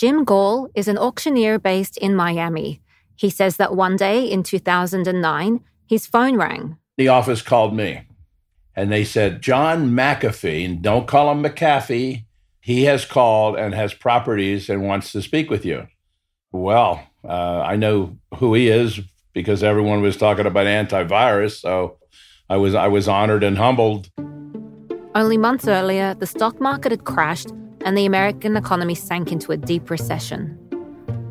Jim Gall is an auctioneer based in Miami. He says that one day in 2009, his phone rang. The office called me and they said, John McAfee, and don't call him McAfee, he has called and has properties and wants to speak with you. Well, uh, I know who he is because everyone was talking about antivirus, so I was I was honored and humbled. Only months earlier, the stock market had crashed and the American economy sank into a deep recession.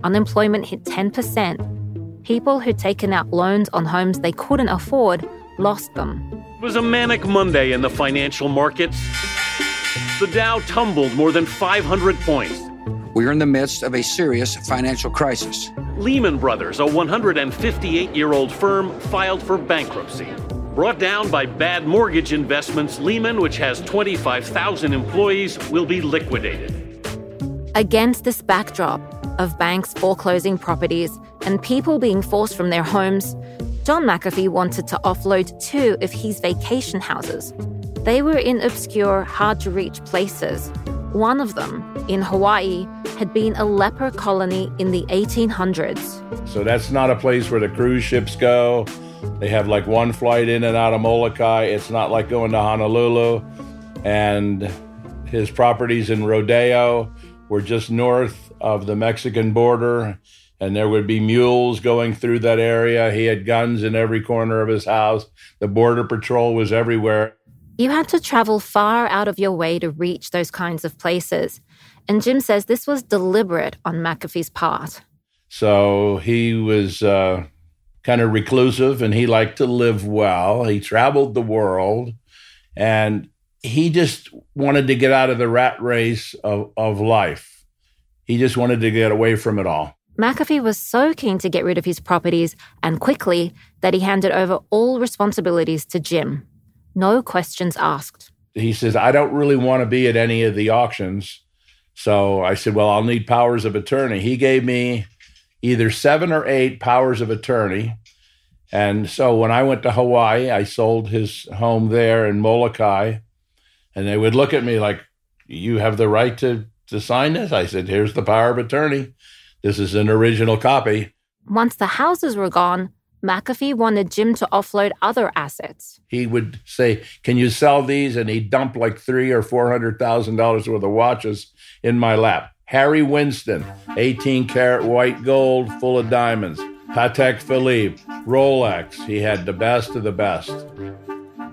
Unemployment hit 10%. People who'd taken out loans on homes they couldn't afford lost them. It was a manic Monday in the financial markets. The Dow tumbled more than 500 points. We are in the midst of a serious financial crisis. Lehman Brothers, a 158 year old firm, filed for bankruptcy. Brought down by bad mortgage investments, Lehman, which has 25,000 employees, will be liquidated. Against this backdrop of banks foreclosing properties and people being forced from their homes, John McAfee wanted to offload two of his vacation houses. They were in obscure, hard to reach places. One of them, in Hawaii, had been a leper colony in the 1800s. So that's not a place where the cruise ships go. They have like one flight in and out of Molokai. It's not like going to Honolulu. And his properties in Rodeo were just north of the Mexican border. And there would be mules going through that area. He had guns in every corner of his house. The Border Patrol was everywhere. You had to travel far out of your way to reach those kinds of places. And Jim says this was deliberate on McAfee's part. So he was uh, kind of reclusive and he liked to live well. He traveled the world and he just wanted to get out of the rat race of, of life. He just wanted to get away from it all. McAfee was so keen to get rid of his properties and quickly that he handed over all responsibilities to Jim. No questions asked. He says, I don't really want to be at any of the auctions. So I said, Well, I'll need powers of attorney. He gave me either seven or eight powers of attorney. And so when I went to Hawaii, I sold his home there in Molokai. And they would look at me like, You have the right to, to sign this? I said, Here's the power of attorney. This is an original copy. Once the houses were gone, McAfee wanted Jim to offload other assets. He would say, "Can you sell these?" And he'd dump like three or four hundred thousand dollars worth of watches in my lap. Harry Winston, eighteen karat white gold, full of diamonds. Patek Philippe, Rolex. He had the best of the best.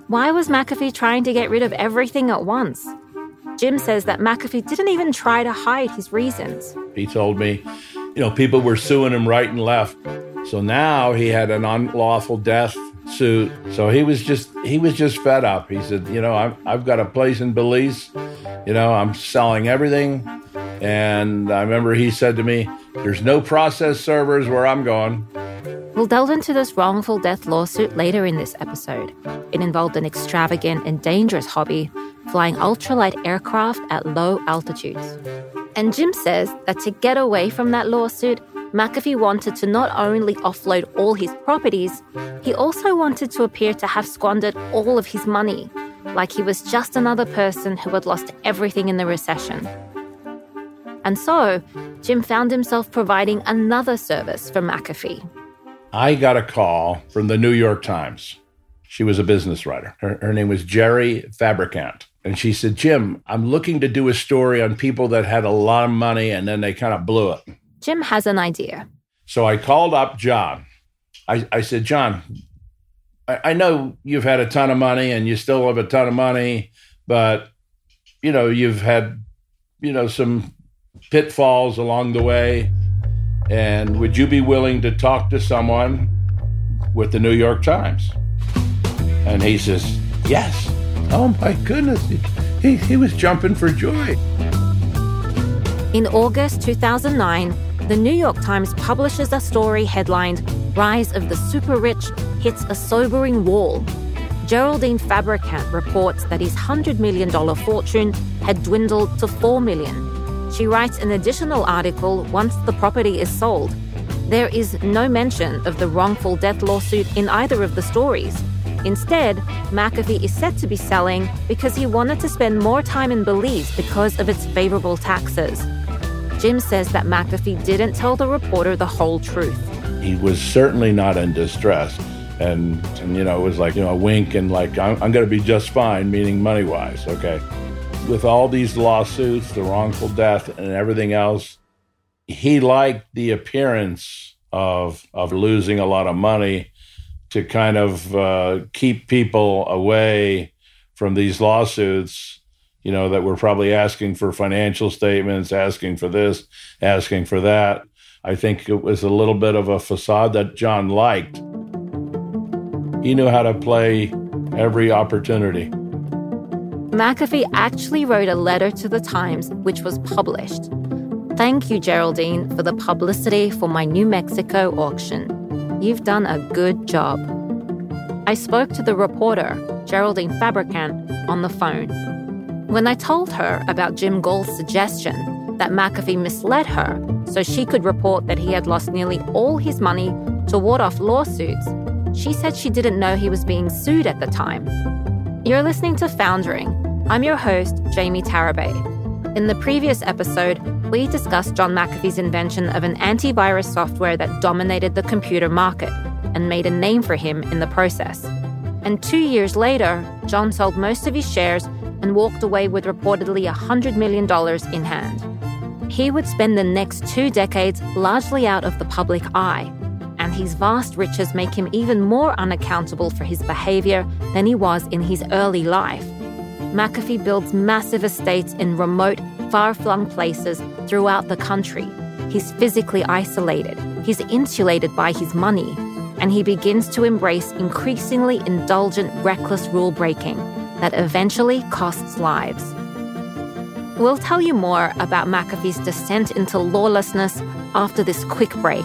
Why was McAfee trying to get rid of everything at once? Jim says that McAfee didn't even try to hide his reasons. He told me, you know, people were suing him right and left. So now he had an unlawful death suit. So he was just he was just fed up. He said, you know, I've, I've got a place in Belize. You know, I'm selling everything. And I remember he said to me, "There's no process servers where I'm going." We'll delve into this wrongful death lawsuit later in this episode. It involved an extravagant and dangerous hobby, flying ultralight aircraft at low altitudes. And Jim says that to get away from that lawsuit, McAfee wanted to not only offload all his properties, he also wanted to appear to have squandered all of his money, like he was just another person who had lost everything in the recession. And so, Jim found himself providing another service for McAfee. I got a call from the New York Times. She was a business writer. Her, her name was Jerry Fabricant. And she said, Jim, I'm looking to do a story on people that had a lot of money and then they kind of blew it. Jim has an idea. So I called up John. I, I said, John, I, I know you've had a ton of money and you still have a ton of money, but you know, you've had, you know, some pitfalls along the way. And would you be willing to talk to someone with the New York Times? And he says, Yes. Oh my goodness. He, he was jumping for joy. In August 2009, the New York Times publishes a story headlined Rise of the Super Rich Hits a Sobering Wall. Geraldine Fabricant reports that his $100 million fortune had dwindled to $4 million. She writes an additional article once the property is sold. There is no mention of the wrongful death lawsuit in either of the stories. Instead, McAfee is said to be selling because he wanted to spend more time in Belize because of its favorable taxes. Jim says that McAfee didn't tell the reporter the whole truth. He was certainly not in distress. And, and you know, it was like, you know, a wink and like, I'm, I'm going to be just fine, meaning money wise. Okay. With all these lawsuits, the wrongful death, and everything else, he liked the appearance of, of losing a lot of money to kind of uh, keep people away from these lawsuits, you know, that were probably asking for financial statements, asking for this, asking for that. I think it was a little bit of a facade that John liked. He knew how to play every opportunity. McAfee actually wrote a letter to the Times, which was published. Thank you, Geraldine, for the publicity for my New Mexico auction. You've done a good job. I spoke to the reporter, Geraldine Fabricant, on the phone. When I told her about Jim Gall's suggestion that McAfee misled her so she could report that he had lost nearly all his money to ward off lawsuits, she said she didn't know he was being sued at the time. You're listening to Foundering. I'm your host, Jamie Tarabay. In the previous episode, we discussed John McAfee's invention of an antivirus software that dominated the computer market and made a name for him in the process. And two years later, John sold most of his shares and walked away with reportedly $100 million in hand. He would spend the next two decades largely out of the public eye, and his vast riches make him even more unaccountable for his behavior than he was in his early life. McAfee builds massive estates in remote, far flung places throughout the country. He's physically isolated, he's insulated by his money, and he begins to embrace increasingly indulgent, reckless rule breaking that eventually costs lives. We'll tell you more about McAfee's descent into lawlessness after this quick break.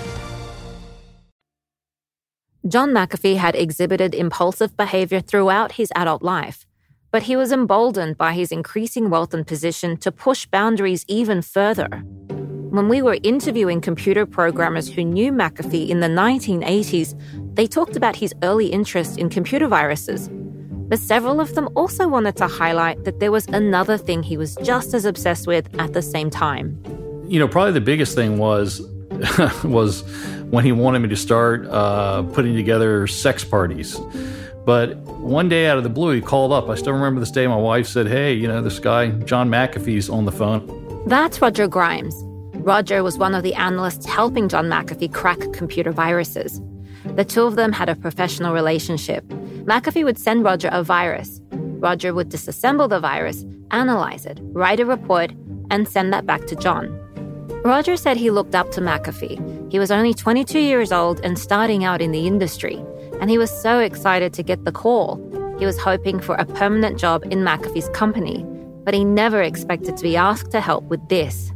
John McAfee had exhibited impulsive behavior throughout his adult life, but he was emboldened by his increasing wealth and position to push boundaries even further. When we were interviewing computer programmers who knew McAfee in the 1980s, they talked about his early interest in computer viruses. But several of them also wanted to highlight that there was another thing he was just as obsessed with at the same time. You know, probably the biggest thing was was when he wanted me to start uh, putting together sex parties. But one day out of the blue, he called up. I still remember this day. My wife said, Hey, you know, this guy, John McAfee's on the phone. That's Roger Grimes. Roger was one of the analysts helping John McAfee crack computer viruses. The two of them had a professional relationship. McAfee would send Roger a virus. Roger would disassemble the virus, analyze it, write a report, and send that back to John. Roger said he looked up to McAfee. He was only 22 years old and starting out in the industry, and he was so excited to get the call. He was hoping for a permanent job in McAfee's company, but he never expected to be asked to help with this.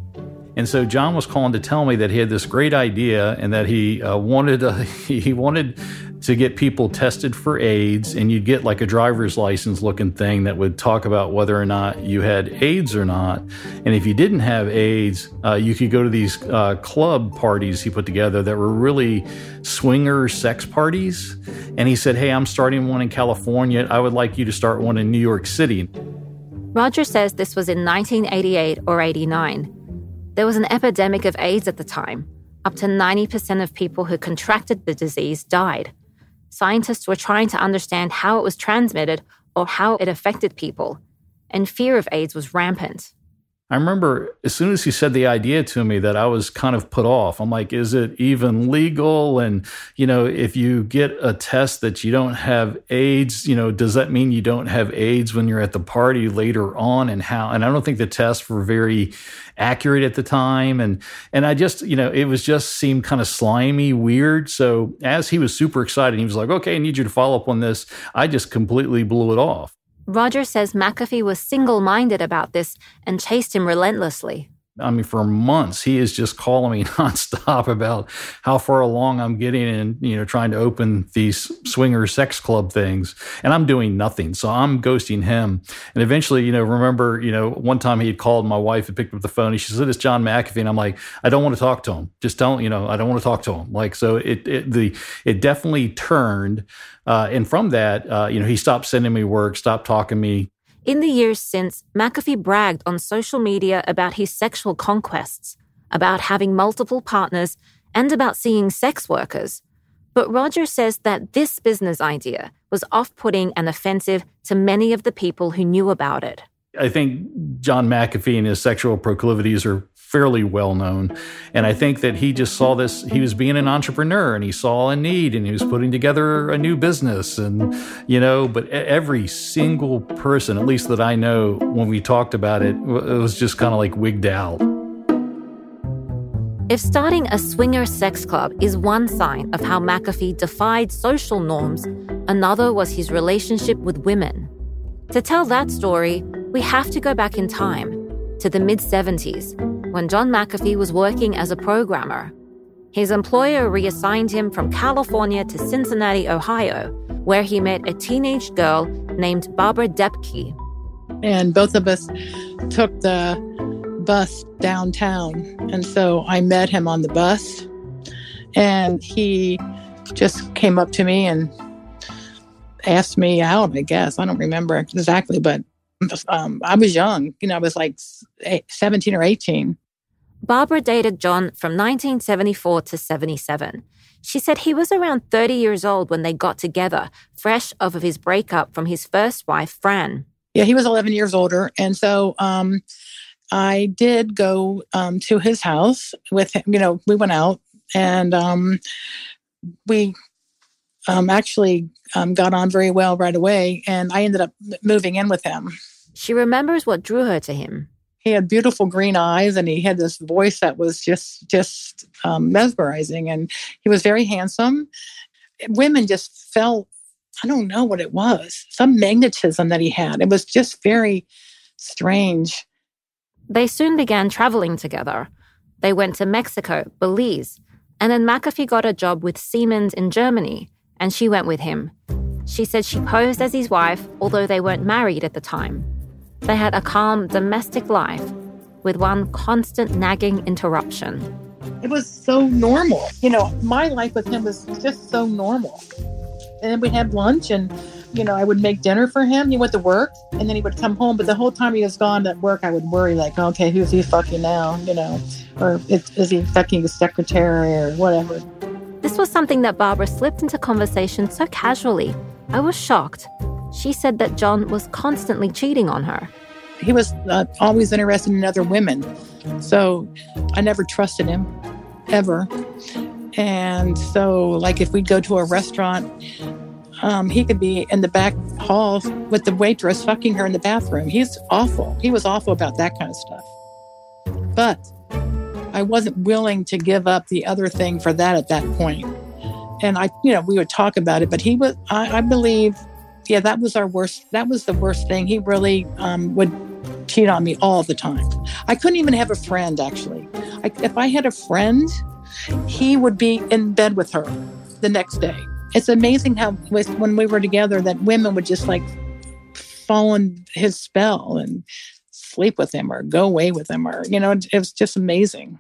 And so John was calling to tell me that he had this great idea and that he uh, wanted uh, he wanted to get people tested for AIDS, and you'd get like a driver's license looking thing that would talk about whether or not you had AIDS or not. And if you didn't have AIDS, uh, you could go to these uh, club parties he put together that were really swinger sex parties. And he said, Hey, I'm starting one in California. I would like you to start one in New York City. Roger says this was in 1988 or 89. There was an epidemic of AIDS at the time. Up to 90% of people who contracted the disease died. Scientists were trying to understand how it was transmitted or how it affected people, and fear of AIDS was rampant. I remember as soon as he said the idea to me that I was kind of put off. I'm like, is it even legal? And, you know, if you get a test that you don't have AIDS, you know, does that mean you don't have AIDS when you're at the party later on? And how? And I don't think the tests were very accurate at the time. And, and I just, you know, it was just seemed kind of slimy, weird. So as he was super excited, he was like, okay, I need you to follow up on this. I just completely blew it off. Roger says McAfee was single minded about this and chased him relentlessly. I mean, for months, he is just calling me nonstop about how far along I'm getting and, you know, trying to open these swinger sex club things. And I'm doing nothing. So I'm ghosting him. And eventually, you know, remember, you know, one time he had called my wife and picked up the phone and she said, it's John McAfee. And I'm like, I don't want to talk to him. Just don't, you know, I don't want to talk to him. Like, so it, it the, it definitely turned. Uh, and from that, uh, you know, he stopped sending me work, stopped talking to me, in the years since, McAfee bragged on social media about his sexual conquests, about having multiple partners, and about seeing sex workers. But Roger says that this business idea was off putting and offensive to many of the people who knew about it. I think John McAfee and his sexual proclivities are fairly well known. And I think that he just saw this, he was being an entrepreneur and he saw a need and he was putting together a new business. And, you know, but every single person, at least that I know, when we talked about it, it was just kind of like wigged out. If starting a swinger sex club is one sign of how McAfee defied social norms, another was his relationship with women. To tell that story, we have to go back in time to the mid 70s when John McAfee was working as a programmer. His employer reassigned him from California to Cincinnati, Ohio, where he met a teenage girl named Barbara Depke. And both of us took the bus downtown. And so I met him on the bus. And he just came up to me and asked me out, I guess. I don't remember exactly, but um, I was young. You know, I was like 17 or 18. Barbara dated John from 1974 to 77. She said he was around 30 years old when they got together, fresh off of his breakup from his first wife, Fran. Yeah, he was 11 years older. And so um, I did go um, to his house with him. You know, we went out and um, we um, actually um, got on very well right away. And I ended up moving in with him. She remembers what drew her to him he had beautiful green eyes and he had this voice that was just just um, mesmerizing and he was very handsome. Women just felt i don't know what it was some magnetism that he had. It was just very strange. They soon began traveling together. They went to mexico belize and then mcafee got a job with siemens in germany and she went with him. She said she posed as his wife although they weren't married at the time they had a calm domestic life with one constant nagging interruption. It was so normal. You know, my life with him was just so normal. And then we had lunch and you know, I would make dinner for him. He went to work and then he would come home. But the whole time he was gone at work, I would worry, like, okay, who's he fucking now? You know, or is, is he fucking his secretary or whatever? This was something that Barbara slipped into conversation so casually. I was shocked. She said that John was constantly cheating on her. He was uh, always interested in other women. So I never trusted him, ever. And so, like, if we'd go to a restaurant, um, he could be in the back hall with the waitress fucking her in the bathroom. He's awful. He was awful about that kind of stuff. But I wasn't willing to give up the other thing for that at that point. And I, you know, we would talk about it, but he was, I, I believe yeah, that was our worst. That was the worst thing. He really um, would cheat on me all the time. I couldn't even have a friend, actually. I, if I had a friend, he would be in bed with her the next day. It's amazing how with, when we were together that women would just like fall in his spell and sleep with him or go away with him or you know it, it was just amazing.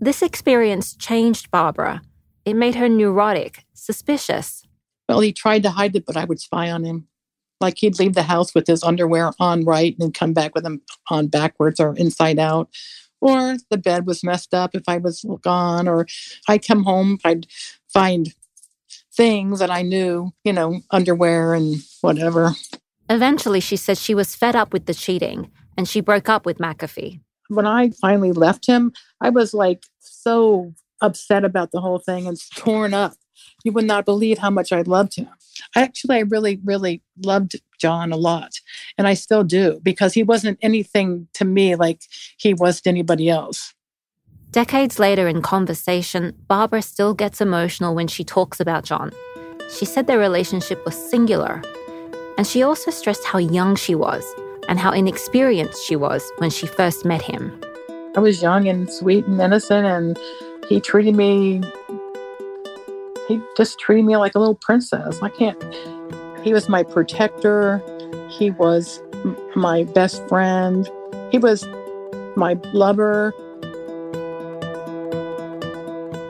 This experience changed Barbara. It made her neurotic, suspicious, well, he tried to hide it, but I would spy on him Like he'd leave the house with his underwear on right and come back with them on backwards or inside out. Or the bed was messed up if I was gone, or I'd come home, I'd find things that I knew, you know, underwear and whatever. Eventually, she said she was fed up with the cheating and she broke up with McAfee. When I finally left him, I was like so upset about the whole thing and torn up. You would not believe how much I loved him. Actually, I really, really loved John a lot. And I still do because he wasn't anything to me like he was to anybody else. Decades later in conversation, Barbara still gets emotional when she talks about John. She said their relationship was singular. And she also stressed how young she was and how inexperienced she was when she first met him. I was young and sweet and innocent, and he treated me, he just treated me like a little princess. I can't, he was my protector. He was my best friend. He was my lover.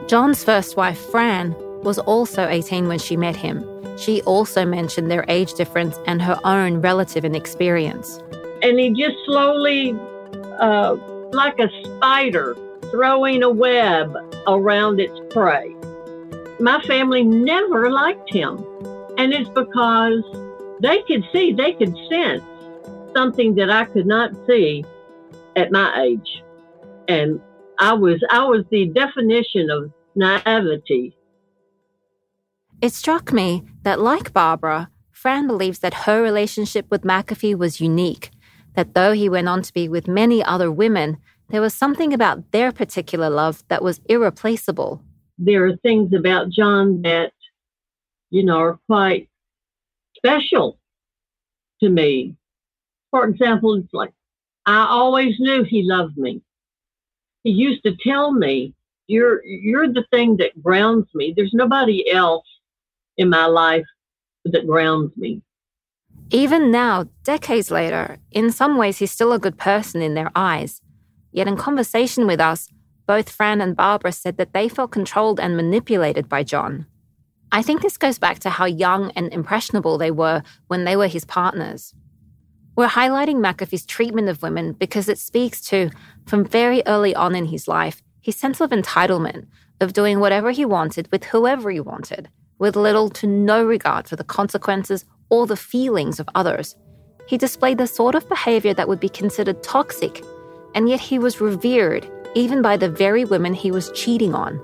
John's first wife, Fran, was also 18 when she met him. She also mentioned their age difference and her own relative inexperience. And he just slowly, uh, like a spider, throwing a web around its prey. My family never liked him. And it's because they could see, they could sense something that I could not see at my age. And I was I was the definition of naivety. It struck me that, like Barbara, Fran believes that her relationship with McAfee was unique, that though he went on to be with many other women, there was something about their particular love that was irreplaceable. There are things about John that, you know, are quite special to me. For example, it's like, I always knew he loved me. He used to tell me you're you're the thing that grounds me. There's nobody else in my life that grounds me. Even now, decades later, in some ways he's still a good person in their eyes. Yet in conversation with us, both Fran and Barbara said that they felt controlled and manipulated by John. I think this goes back to how young and impressionable they were when they were his partners. We're highlighting McAfee's treatment of women because it speaks to, from very early on in his life, his sense of entitlement, of doing whatever he wanted with whoever he wanted, with little to no regard for the consequences or the feelings of others. He displayed the sort of behavior that would be considered toxic, and yet he was revered even by the very women he was cheating on.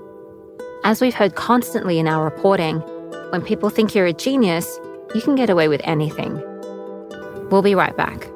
As we've heard constantly in our reporting, when people think you're a genius, you can get away with anything. We'll be right back.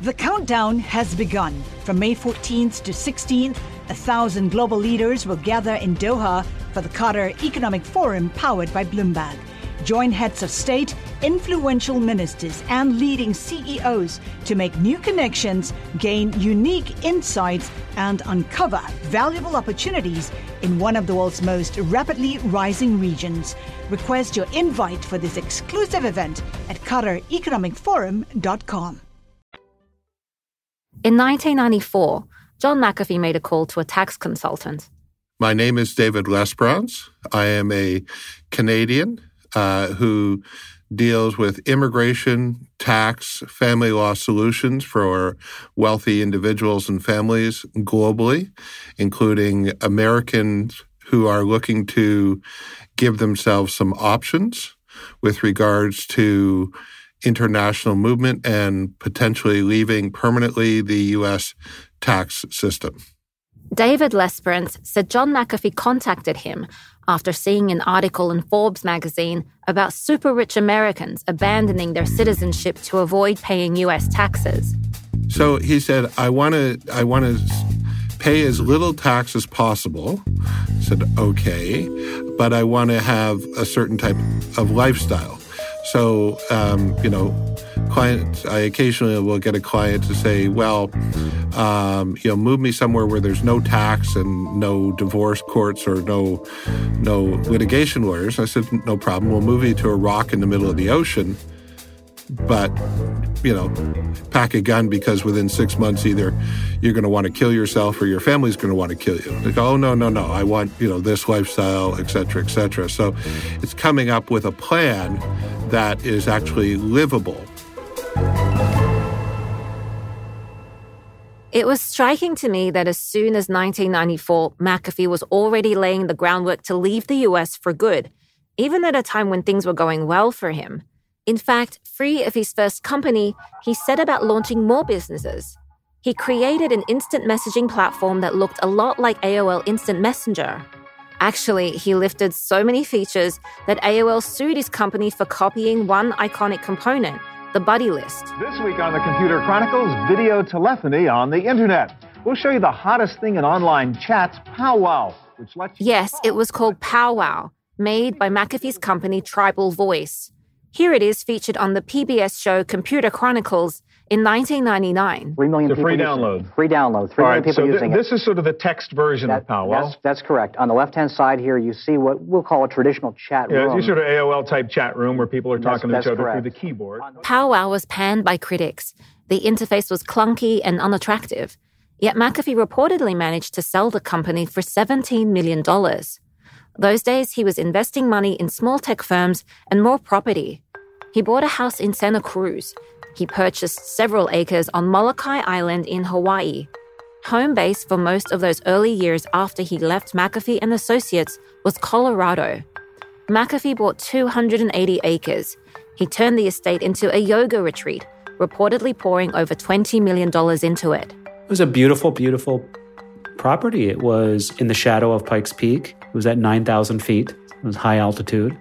The countdown has begun. From May 14th to 16th, a thousand global leaders will gather in Doha for the Qatar Economic Forum powered by Bloomberg. Join heads of state, influential ministers, and leading CEOs to make new connections, gain unique insights, and uncover valuable opportunities in one of the world's most rapidly rising regions. Request your invite for this exclusive event at QatarEconomicForum.com. In 1994, John McAfee made a call to a tax consultant. My name is David Lesperance. I am a Canadian uh, who deals with immigration, tax, family law solutions for wealthy individuals and families globally, including Americans who are looking to give themselves some options with regards to international movement and potentially leaving permanently the U.S. tax system. David Lesperance said John McAfee contacted him after seeing an article in Forbes magazine about super rich Americans abandoning their citizenship to avoid paying U.S. taxes. So he said, "I want to, I want to pay as little tax as possible." I said, "Okay, but I want to have a certain type of lifestyle." So, um, you know, clients, I occasionally will get a client to say, well, um, you know, move me somewhere where there's no tax and no divorce courts or no, no litigation lawyers. I said, no problem. We'll move you to a rock in the middle of the ocean, but you know, pack a gun because within six months either you're going to want to kill yourself or your family's going to want to kill you. Go, oh no, no, no, I want you know this lifestyle, et cetera, et cetera. So it's coming up with a plan that is actually livable. It was striking to me that as soon as 1994, McAfee was already laying the groundwork to leave the US for good, even at a time when things were going well for him. In fact, free of his first company, he set about launching more businesses. He created an instant messaging platform that looked a lot like AOL Instant Messenger. Actually, he lifted so many features that AOL sued his company for copying one iconic component the buddy list. This week on the Computer Chronicles, video telephony on the internet. We'll show you the hottest thing in online chats, powwow, which lets Yes, it was called powwow, made by McAfee's company Tribal Voice. Here it is featured on the PBS show Computer Chronicles in 1999. Three million it's free download. Free download. Three All million right, people so using th- it. This is sort of the text version that, of Powwow. That's, that's, correct. On the left-hand side here, you see what we'll call a traditional chat yeah, room. Yeah, it's sort of AOL type chat room where people are talking that's, to each other correct. through the keyboard. Powwow was panned by critics. The interface was clunky and unattractive. Yet McAfee reportedly managed to sell the company for $17 million. Those days, he was investing money in small tech firms and more property. He bought a house in Santa Cruz. He purchased several acres on Molokai Island in Hawaii. Home base for most of those early years after he left McAfee and Associates was Colorado. McAfee bought 280 acres. He turned the estate into a yoga retreat, reportedly pouring over $20 million into it. It was a beautiful, beautiful property. It was in the shadow of Pikes Peak. It was at 9,000 feet. It was high altitude.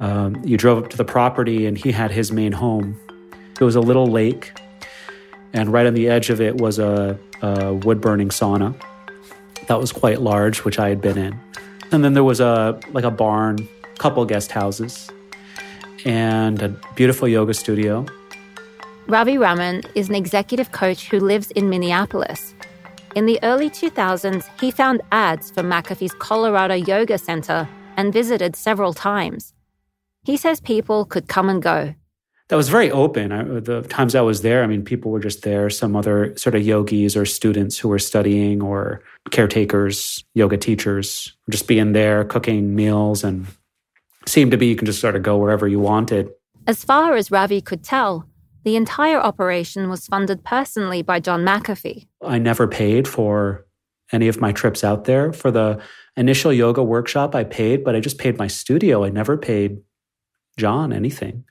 Um, you drove up to the property, and he had his main home. It was a little lake, and right on the edge of it was a, a wood burning sauna that was quite large, which I had been in. And then there was a like a barn, couple guest houses, and a beautiful yoga studio. Ravi Raman is an executive coach who lives in Minneapolis. In the early 2000s, he found ads for McAfee's Colorado Yoga Center and visited several times. He says people could come and go. That was very open. I, the times I was there, I mean, people were just there, some other sort of yogis or students who were studying or caretakers, yoga teachers, just being there, cooking meals, and seemed to be you can just sort of go wherever you wanted. As far as Ravi could tell, the entire operation was funded personally by John McAfee. I never paid for any of my trips out there. For the initial yoga workshop, I paid, but I just paid my studio. I never paid John anything.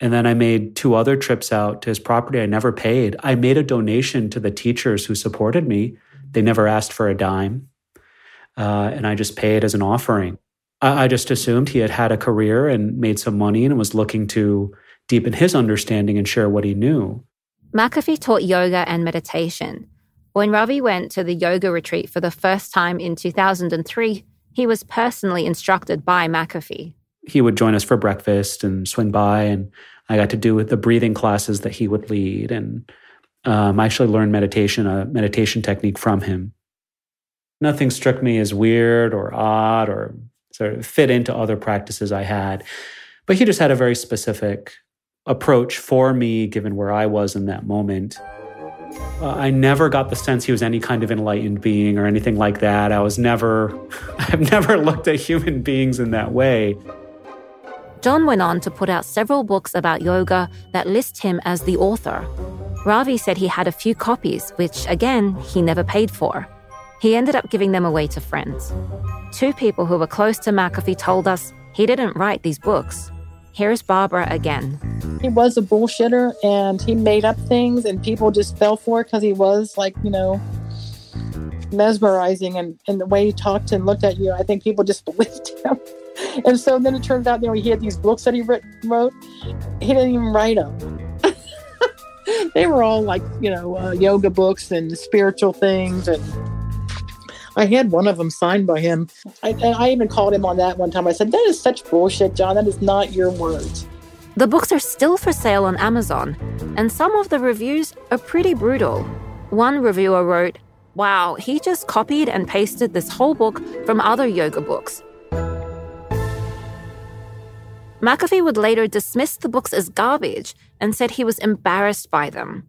And then I made two other trips out to his property. I never paid. I made a donation to the teachers who supported me. They never asked for a dime. Uh, and I just paid as an offering. I, I just assumed he had had a career and made some money and was looking to deepen his understanding and share what he knew. McAfee taught yoga and meditation. When Ravi went to the yoga retreat for the first time in 2003, he was personally instructed by McAfee. He would join us for breakfast and swing by, and I got to do the breathing classes that he would lead. And um, I actually learned meditation, a meditation technique from him. Nothing struck me as weird or odd or sort of fit into other practices I had. But he just had a very specific approach for me, given where I was in that moment. Uh, I never got the sense he was any kind of enlightened being or anything like that. I was never, I've never looked at human beings in that way. John went on to put out several books about yoga that list him as the author. Ravi said he had a few copies, which, again, he never paid for. He ended up giving them away to friends. Two people who were close to McAfee told us he didn't write these books. Here's Barbara again. He was a bullshitter and he made up things, and people just fell for it because he was like, you know, mesmerizing and, and the way he talked and looked at you. I think people just believed him. And so then it turns out, you know, he had these books that he wrote. He didn't even write them. they were all like, you know, uh, yoga books and spiritual things. And I had one of them signed by him. I, and I even called him on that one time. I said, That is such bullshit, John. That is not your words. The books are still for sale on Amazon, and some of the reviews are pretty brutal. One reviewer wrote, Wow, he just copied and pasted this whole book from other yoga books. McAfee would later dismiss the books as garbage and said he was embarrassed by them.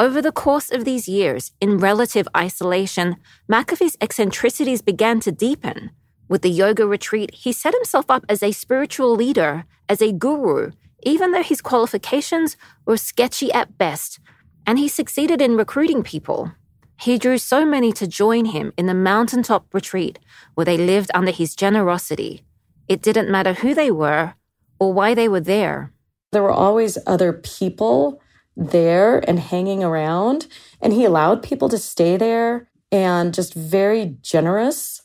Over the course of these years, in relative isolation, McAfee's eccentricities began to deepen. With the yoga retreat, he set himself up as a spiritual leader, as a guru, even though his qualifications were sketchy at best, and he succeeded in recruiting people. He drew so many to join him in the mountaintop retreat where they lived under his generosity. It didn't matter who they were or why they were there. There were always other people there and hanging around, and he allowed people to stay there and just very generous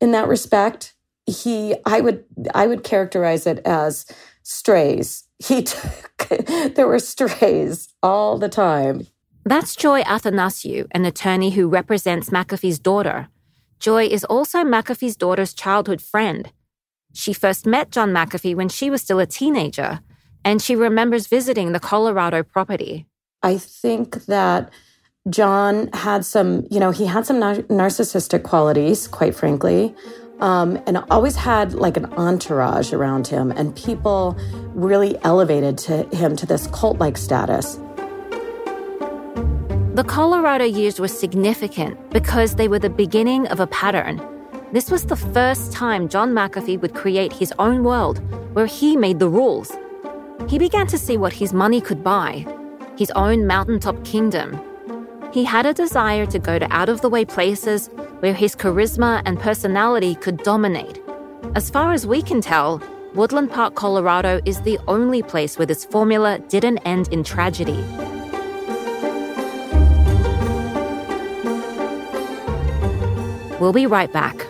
in that respect. He I would I would characterize it as strays. He took there were strays all the time. That's Joy Athanasiou, an attorney who represents McAfee's daughter. Joy is also McAfee's daughter's childhood friend. She first met John McAfee when she was still a teenager, and she remembers visiting the Colorado property. I think that John had some, you know, he had some nar- narcissistic qualities, quite frankly, um, and always had like an entourage around him, and people really elevated to him to this cult like status. The Colorado years were significant because they were the beginning of a pattern. This was the first time John McAfee would create his own world where he made the rules. He began to see what his money could buy his own mountaintop kingdom. He had a desire to go to out of the way places where his charisma and personality could dominate. As far as we can tell, Woodland Park, Colorado is the only place where this formula didn't end in tragedy. We'll be right back.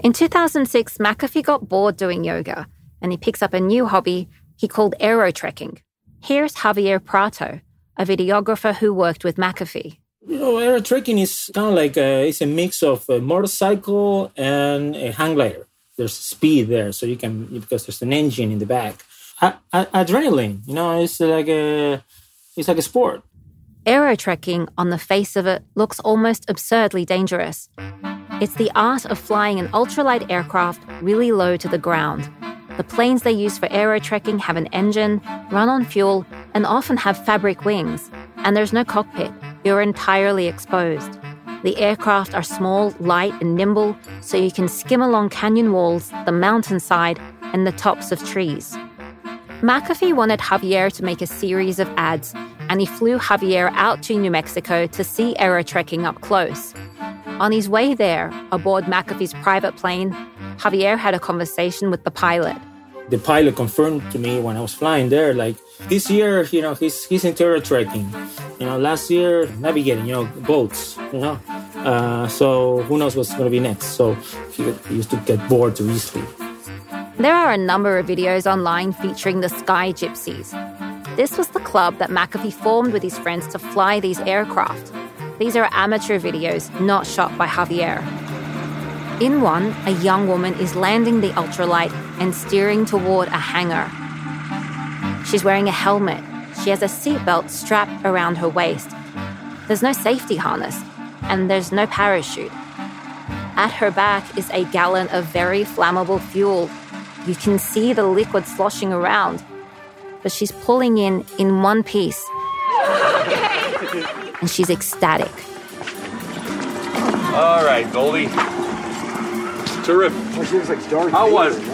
In 2006, McAfee got bored doing yoga and he picks up a new hobby he called aero trekking. Here's Javier Prato, a videographer who worked with McAfee. You know, aero trekking is kind of like a, it's a mix of a motorcycle and a hang glider. There's speed there, so you can because there's an engine in the back. A- a- adrenaline, you know, it's like a it's like a sport. Aero trekking, on the face of it, looks almost absurdly dangerous. It's the art of flying an ultralight aircraft really low to the ground. The planes they use for aero trekking have an engine, run on fuel, and often have fabric wings. And there's no cockpit. You're entirely exposed. The aircraft are small, light, and nimble, so you can skim along canyon walls, the mountainside, and the tops of trees. McAfee wanted Javier to make a series of ads, and he flew Javier out to New Mexico to see aero trekking up close. On his way there, aboard McAfee's private plane, Javier had a conversation with the pilot. The pilot confirmed to me when I was flying there, like this year, you know, he's he's into aero trekking. You know, last year navigating, you know, boats. You know, uh, so who knows what's going to be next? So he, he used to get bored too easily. There are a number of videos online featuring the Sky Gypsies. This was the club that McAfee formed with his friends to fly these aircraft. These are amateur videos, not shot by Javier. In one, a young woman is landing the ultralight and steering toward a hangar. She's wearing a helmet. She has a seatbelt strapped around her waist. There's no safety harness, and there's no parachute. At her back is a gallon of very flammable fuel. You can see the liquid sloshing around, but she's pulling in in one piece. And she's ecstatic. All right, Goldie. Terrific. How was it?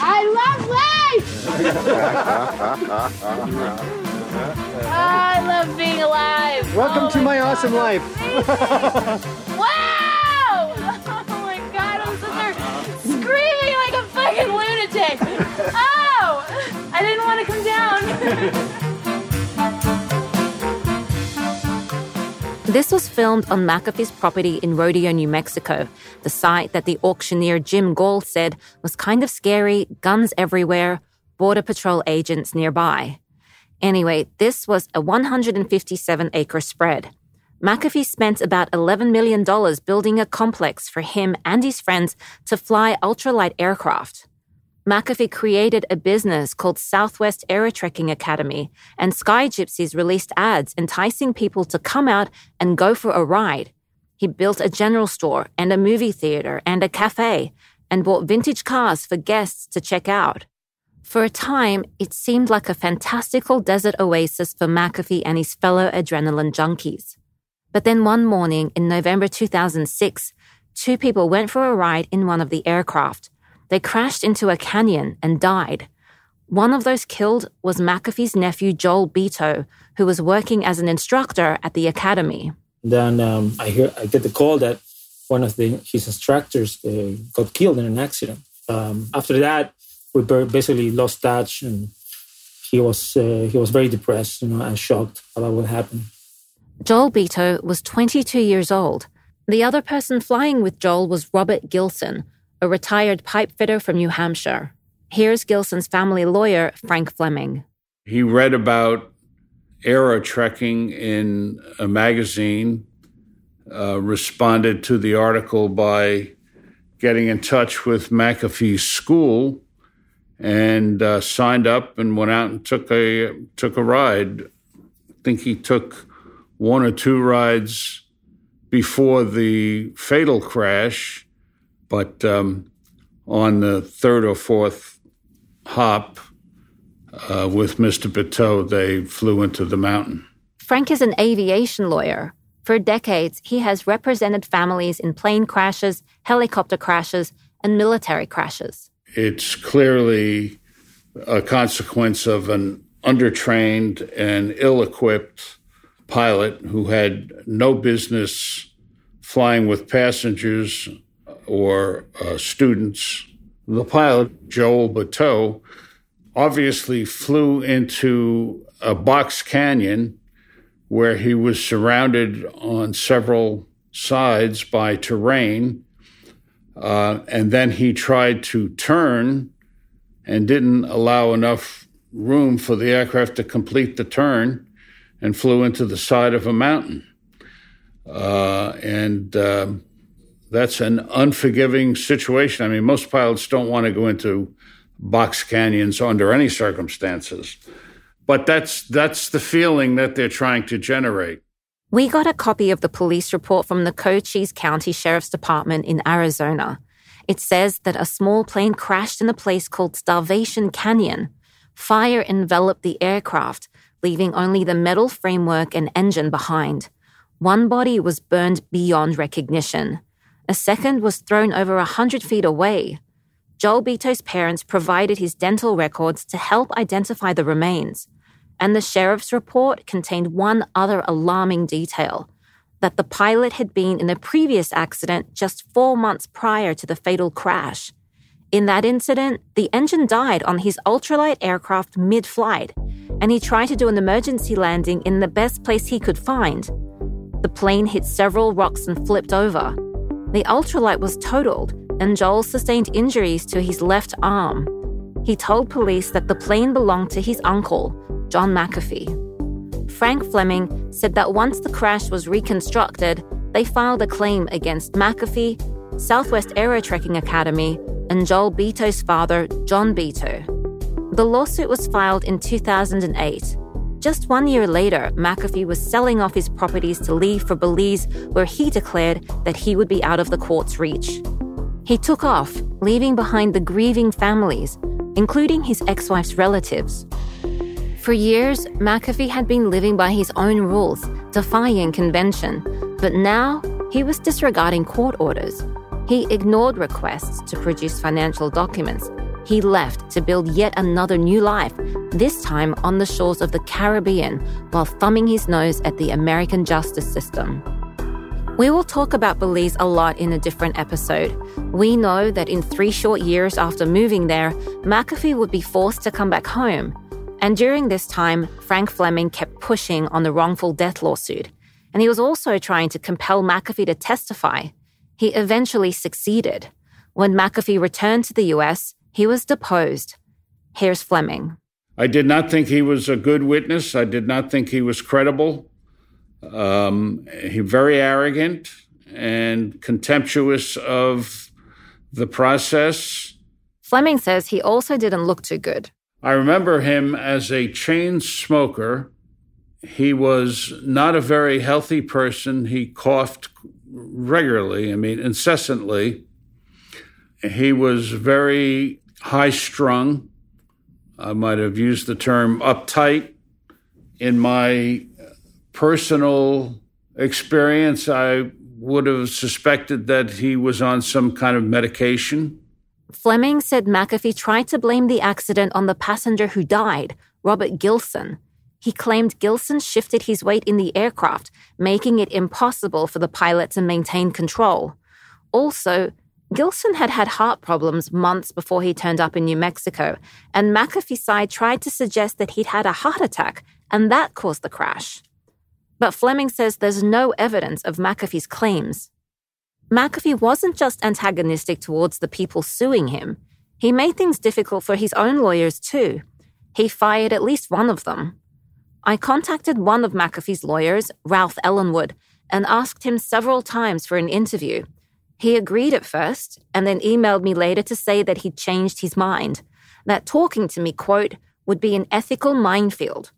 I love life! I love being alive. Welcome to my awesome life. Wow! This was filmed on McAfee's property in Rodeo, New Mexico, the site that the auctioneer Jim Gall said was kind of scary, guns everywhere, Border Patrol agents nearby. Anyway, this was a 157 acre spread. McAfee spent about $11 million building a complex for him and his friends to fly ultralight aircraft. McAfee created a business called Southwest Aerotrekking Academy, and Sky Gypsies released ads enticing people to come out and go for a ride. He built a general store and a movie theater and a cafe, and bought vintage cars for guests to check out. For a time, it seemed like a fantastical desert oasis for McAfee and his fellow adrenaline junkies. But then one morning in November 2006, two people went for a ride in one of the aircraft. They crashed into a canyon and died. One of those killed was McAfee's nephew Joel Bateau, who was working as an instructor at the academy. Then um, I hear I get the call that one of the, his instructors uh, got killed in an accident. Um, after that, we basically lost touch, and he was uh, he was very depressed, you know, and shocked about what happened. Joel Bateau was 22 years old. The other person flying with Joel was Robert Gilson, a retired pipe fitter from New Hampshire. Here's Gilson's family lawyer, Frank Fleming. He read about aerotrekking in a magazine, uh, responded to the article by getting in touch with McAfee's school, and uh, signed up and went out and took a took a ride. I think he took one or two rides before the fatal crash but um, on the third or fourth hop uh, with Mr. Bateau, they flew into the mountain. Frank is an aviation lawyer. For decades, he has represented families in plane crashes, helicopter crashes, and military crashes. It's clearly a consequence of an undertrained and ill equipped pilot who had no business flying with passengers or uh, students. The pilot, Joel Bateau, obviously flew into a box canyon where he was surrounded on several sides by terrain. Uh, and then he tried to turn and didn't allow enough room for the aircraft to complete the turn and flew into the side of a mountain. Uh, and um, that's an unforgiving situation. I mean, most pilots don't want to go into box canyons under any circumstances. But that's that's the feeling that they're trying to generate. We got a copy of the police report from the Cochise County Sheriff's Department in Arizona. It says that a small plane crashed in a place called Starvation Canyon. Fire enveloped the aircraft, leaving only the metal framework and engine behind. One body was burned beyond recognition. A second was thrown over a hundred feet away. Joel Bateau's parents provided his dental records to help identify the remains. And the sheriff's report contained one other alarming detail that the pilot had been in a previous accident just four months prior to the fatal crash. In that incident, the engine died on his ultralight aircraft mid flight, and he tried to do an emergency landing in the best place he could find. The plane hit several rocks and flipped over. The ultralight was totaled, and Joel sustained injuries to his left arm. He told police that the plane belonged to his uncle, John McAfee. Frank Fleming said that once the crash was reconstructed, they filed a claim against McAfee, Southwest Aero Trekking Academy, and Joel Bateau's father, John Bateau. The lawsuit was filed in 2008 just one year later, McAfee was selling off his properties to leave for Belize, where he declared that he would be out of the court's reach. He took off, leaving behind the grieving families, including his ex wife's relatives. For years, McAfee had been living by his own rules, defying convention, but now he was disregarding court orders. He ignored requests to produce financial documents he left to build yet another new life, this time on the shores of the Caribbean, while thumbing his nose at the American justice system. We will talk about Belize a lot in a different episode. We know that in three short years after moving there, McAfee would be forced to come back home. And during this time, Frank Fleming kept pushing on the wrongful death lawsuit. and he was also trying to compel McAfee to testify. He eventually succeeded. When McAfee returned to the US, he was deposed. Here's Fleming. I did not think he was a good witness. I did not think he was credible. Um, he very arrogant and contemptuous of the process. Fleming says he also didn't look too good. I remember him as a chain smoker. He was not a very healthy person. He coughed regularly, I mean, incessantly. He was very high strung. I might have used the term uptight. In my personal experience, I would have suspected that he was on some kind of medication. Fleming said McAfee tried to blame the accident on the passenger who died, Robert Gilson. He claimed Gilson shifted his weight in the aircraft, making it impossible for the pilot to maintain control. Also, Gilson had had heart problems months before he turned up in New Mexico, and McAfee's side tried to suggest that he'd had a heart attack, and that caused the crash. But Fleming says there's no evidence of McAfee's claims. McAfee wasn't just antagonistic towards the people suing him, he made things difficult for his own lawyers too. He fired at least one of them. I contacted one of McAfee's lawyers, Ralph Ellenwood, and asked him several times for an interview. He agreed at first, and then emailed me later to say that he'd changed his mind, that talking to me, quote, would be an ethical minefield.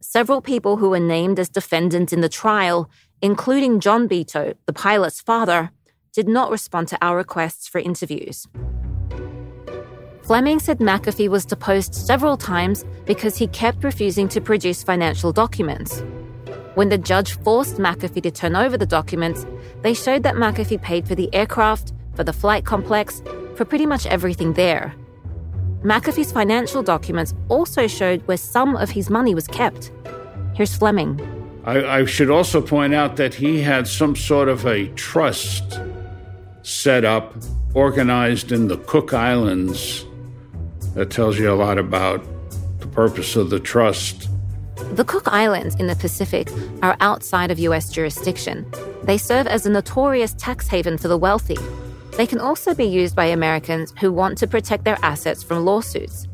Several people who were named as defendants in the trial, including John Bateau, the pilot's father, did not respond to our requests for interviews. Fleming said McAfee was deposed several times because he kept refusing to produce financial documents. When the judge forced McAfee to turn over the documents, they showed that McAfee paid for the aircraft, for the flight complex, for pretty much everything there. McAfee's financial documents also showed where some of his money was kept. Here's Fleming. I, I should also point out that he had some sort of a trust set up, organized in the Cook Islands that tells you a lot about the purpose of the trust. The Cook Islands in the Pacific are outside of US jurisdiction. They serve as a notorious tax haven for the wealthy. They can also be used by Americans who want to protect their assets from lawsuits.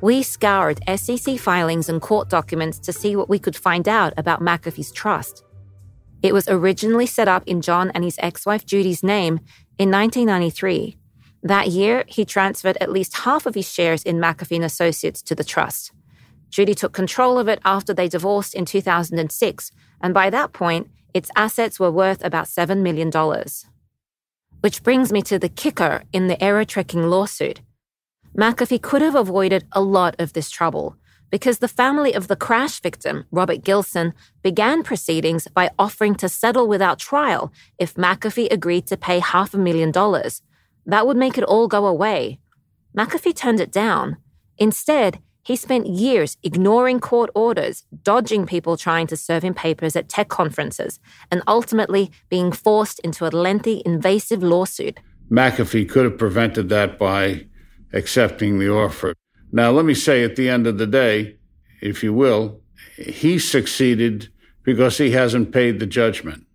We scoured SEC filings and court documents to see what we could find out about McAfee's trust. It was originally set up in John and his ex wife Judy's name in 1993. That year, he transferred at least half of his shares in McAfee Associates to the trust. Judy took control of it after they divorced in 2006, and by that point, its assets were worth about $7 million. Which brings me to the kicker in the aero trekking lawsuit. McAfee could have avoided a lot of this trouble because the family of the crash victim, Robert Gilson, began proceedings by offering to settle without trial if McAfee agreed to pay half a million dollars. That would make it all go away. McAfee turned it down. Instead, he spent years ignoring court orders, dodging people trying to serve him papers at tech conferences, and ultimately being forced into a lengthy, invasive lawsuit. McAfee could have prevented that by accepting the offer. Now, let me say at the end of the day, if you will, he succeeded because he hasn't paid the judgment.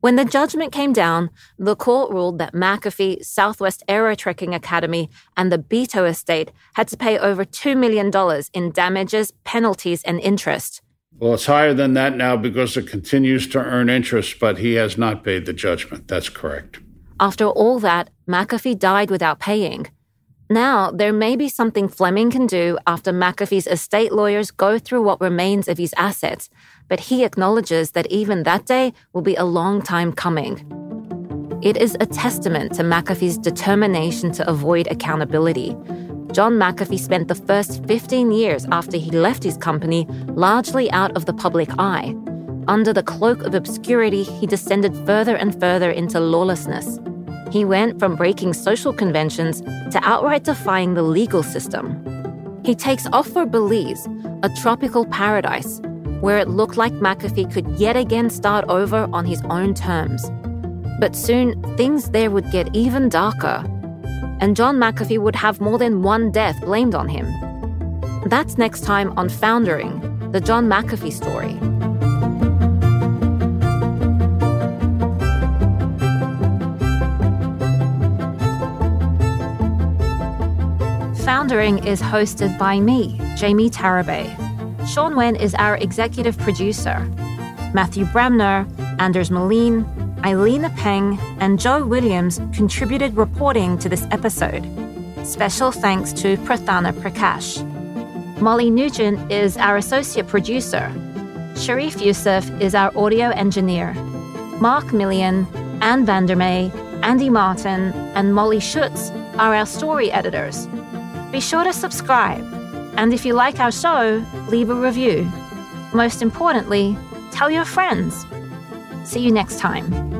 When the judgment came down, the court ruled that McAfee, Southwest Aero Trekking Academy, and the Bateau estate had to pay over $2 million in damages, penalties, and interest. Well, it's higher than that now because it continues to earn interest, but he has not paid the judgment. That's correct. After all that, McAfee died without paying. Now, there may be something Fleming can do after McAfee's estate lawyers go through what remains of his assets but he acknowledges that even that day will be a long time coming. It is a testament to McAfee's determination to avoid accountability. John McAfee spent the first 15 years after he left his company largely out of the public eye. Under the cloak of obscurity, he descended further and further into lawlessness. He went from breaking social conventions to outright defying the legal system. He takes off for Belize, a tropical paradise, where it looked like McAfee could yet again start over on his own terms. But soon, things there would get even darker, and John McAfee would have more than one death blamed on him. That's next time on Foundering, the John McAfee story. Foundering is hosted by me, Jamie Tarabay. Sean Wen is our executive producer. Matthew Bremner, Anders Melin, Eileen Peng, and Joe Williams contributed reporting to this episode. Special thanks to Prarthana Prakash. Molly Nugent is our associate producer. Sharif Youssef is our audio engineer. Mark Milian, Anne Vandermeer, Andy Martin, and Molly Schuetz are our story editors. Be sure to subscribe. And if you like our show, leave a review. Most importantly, tell your friends. See you next time.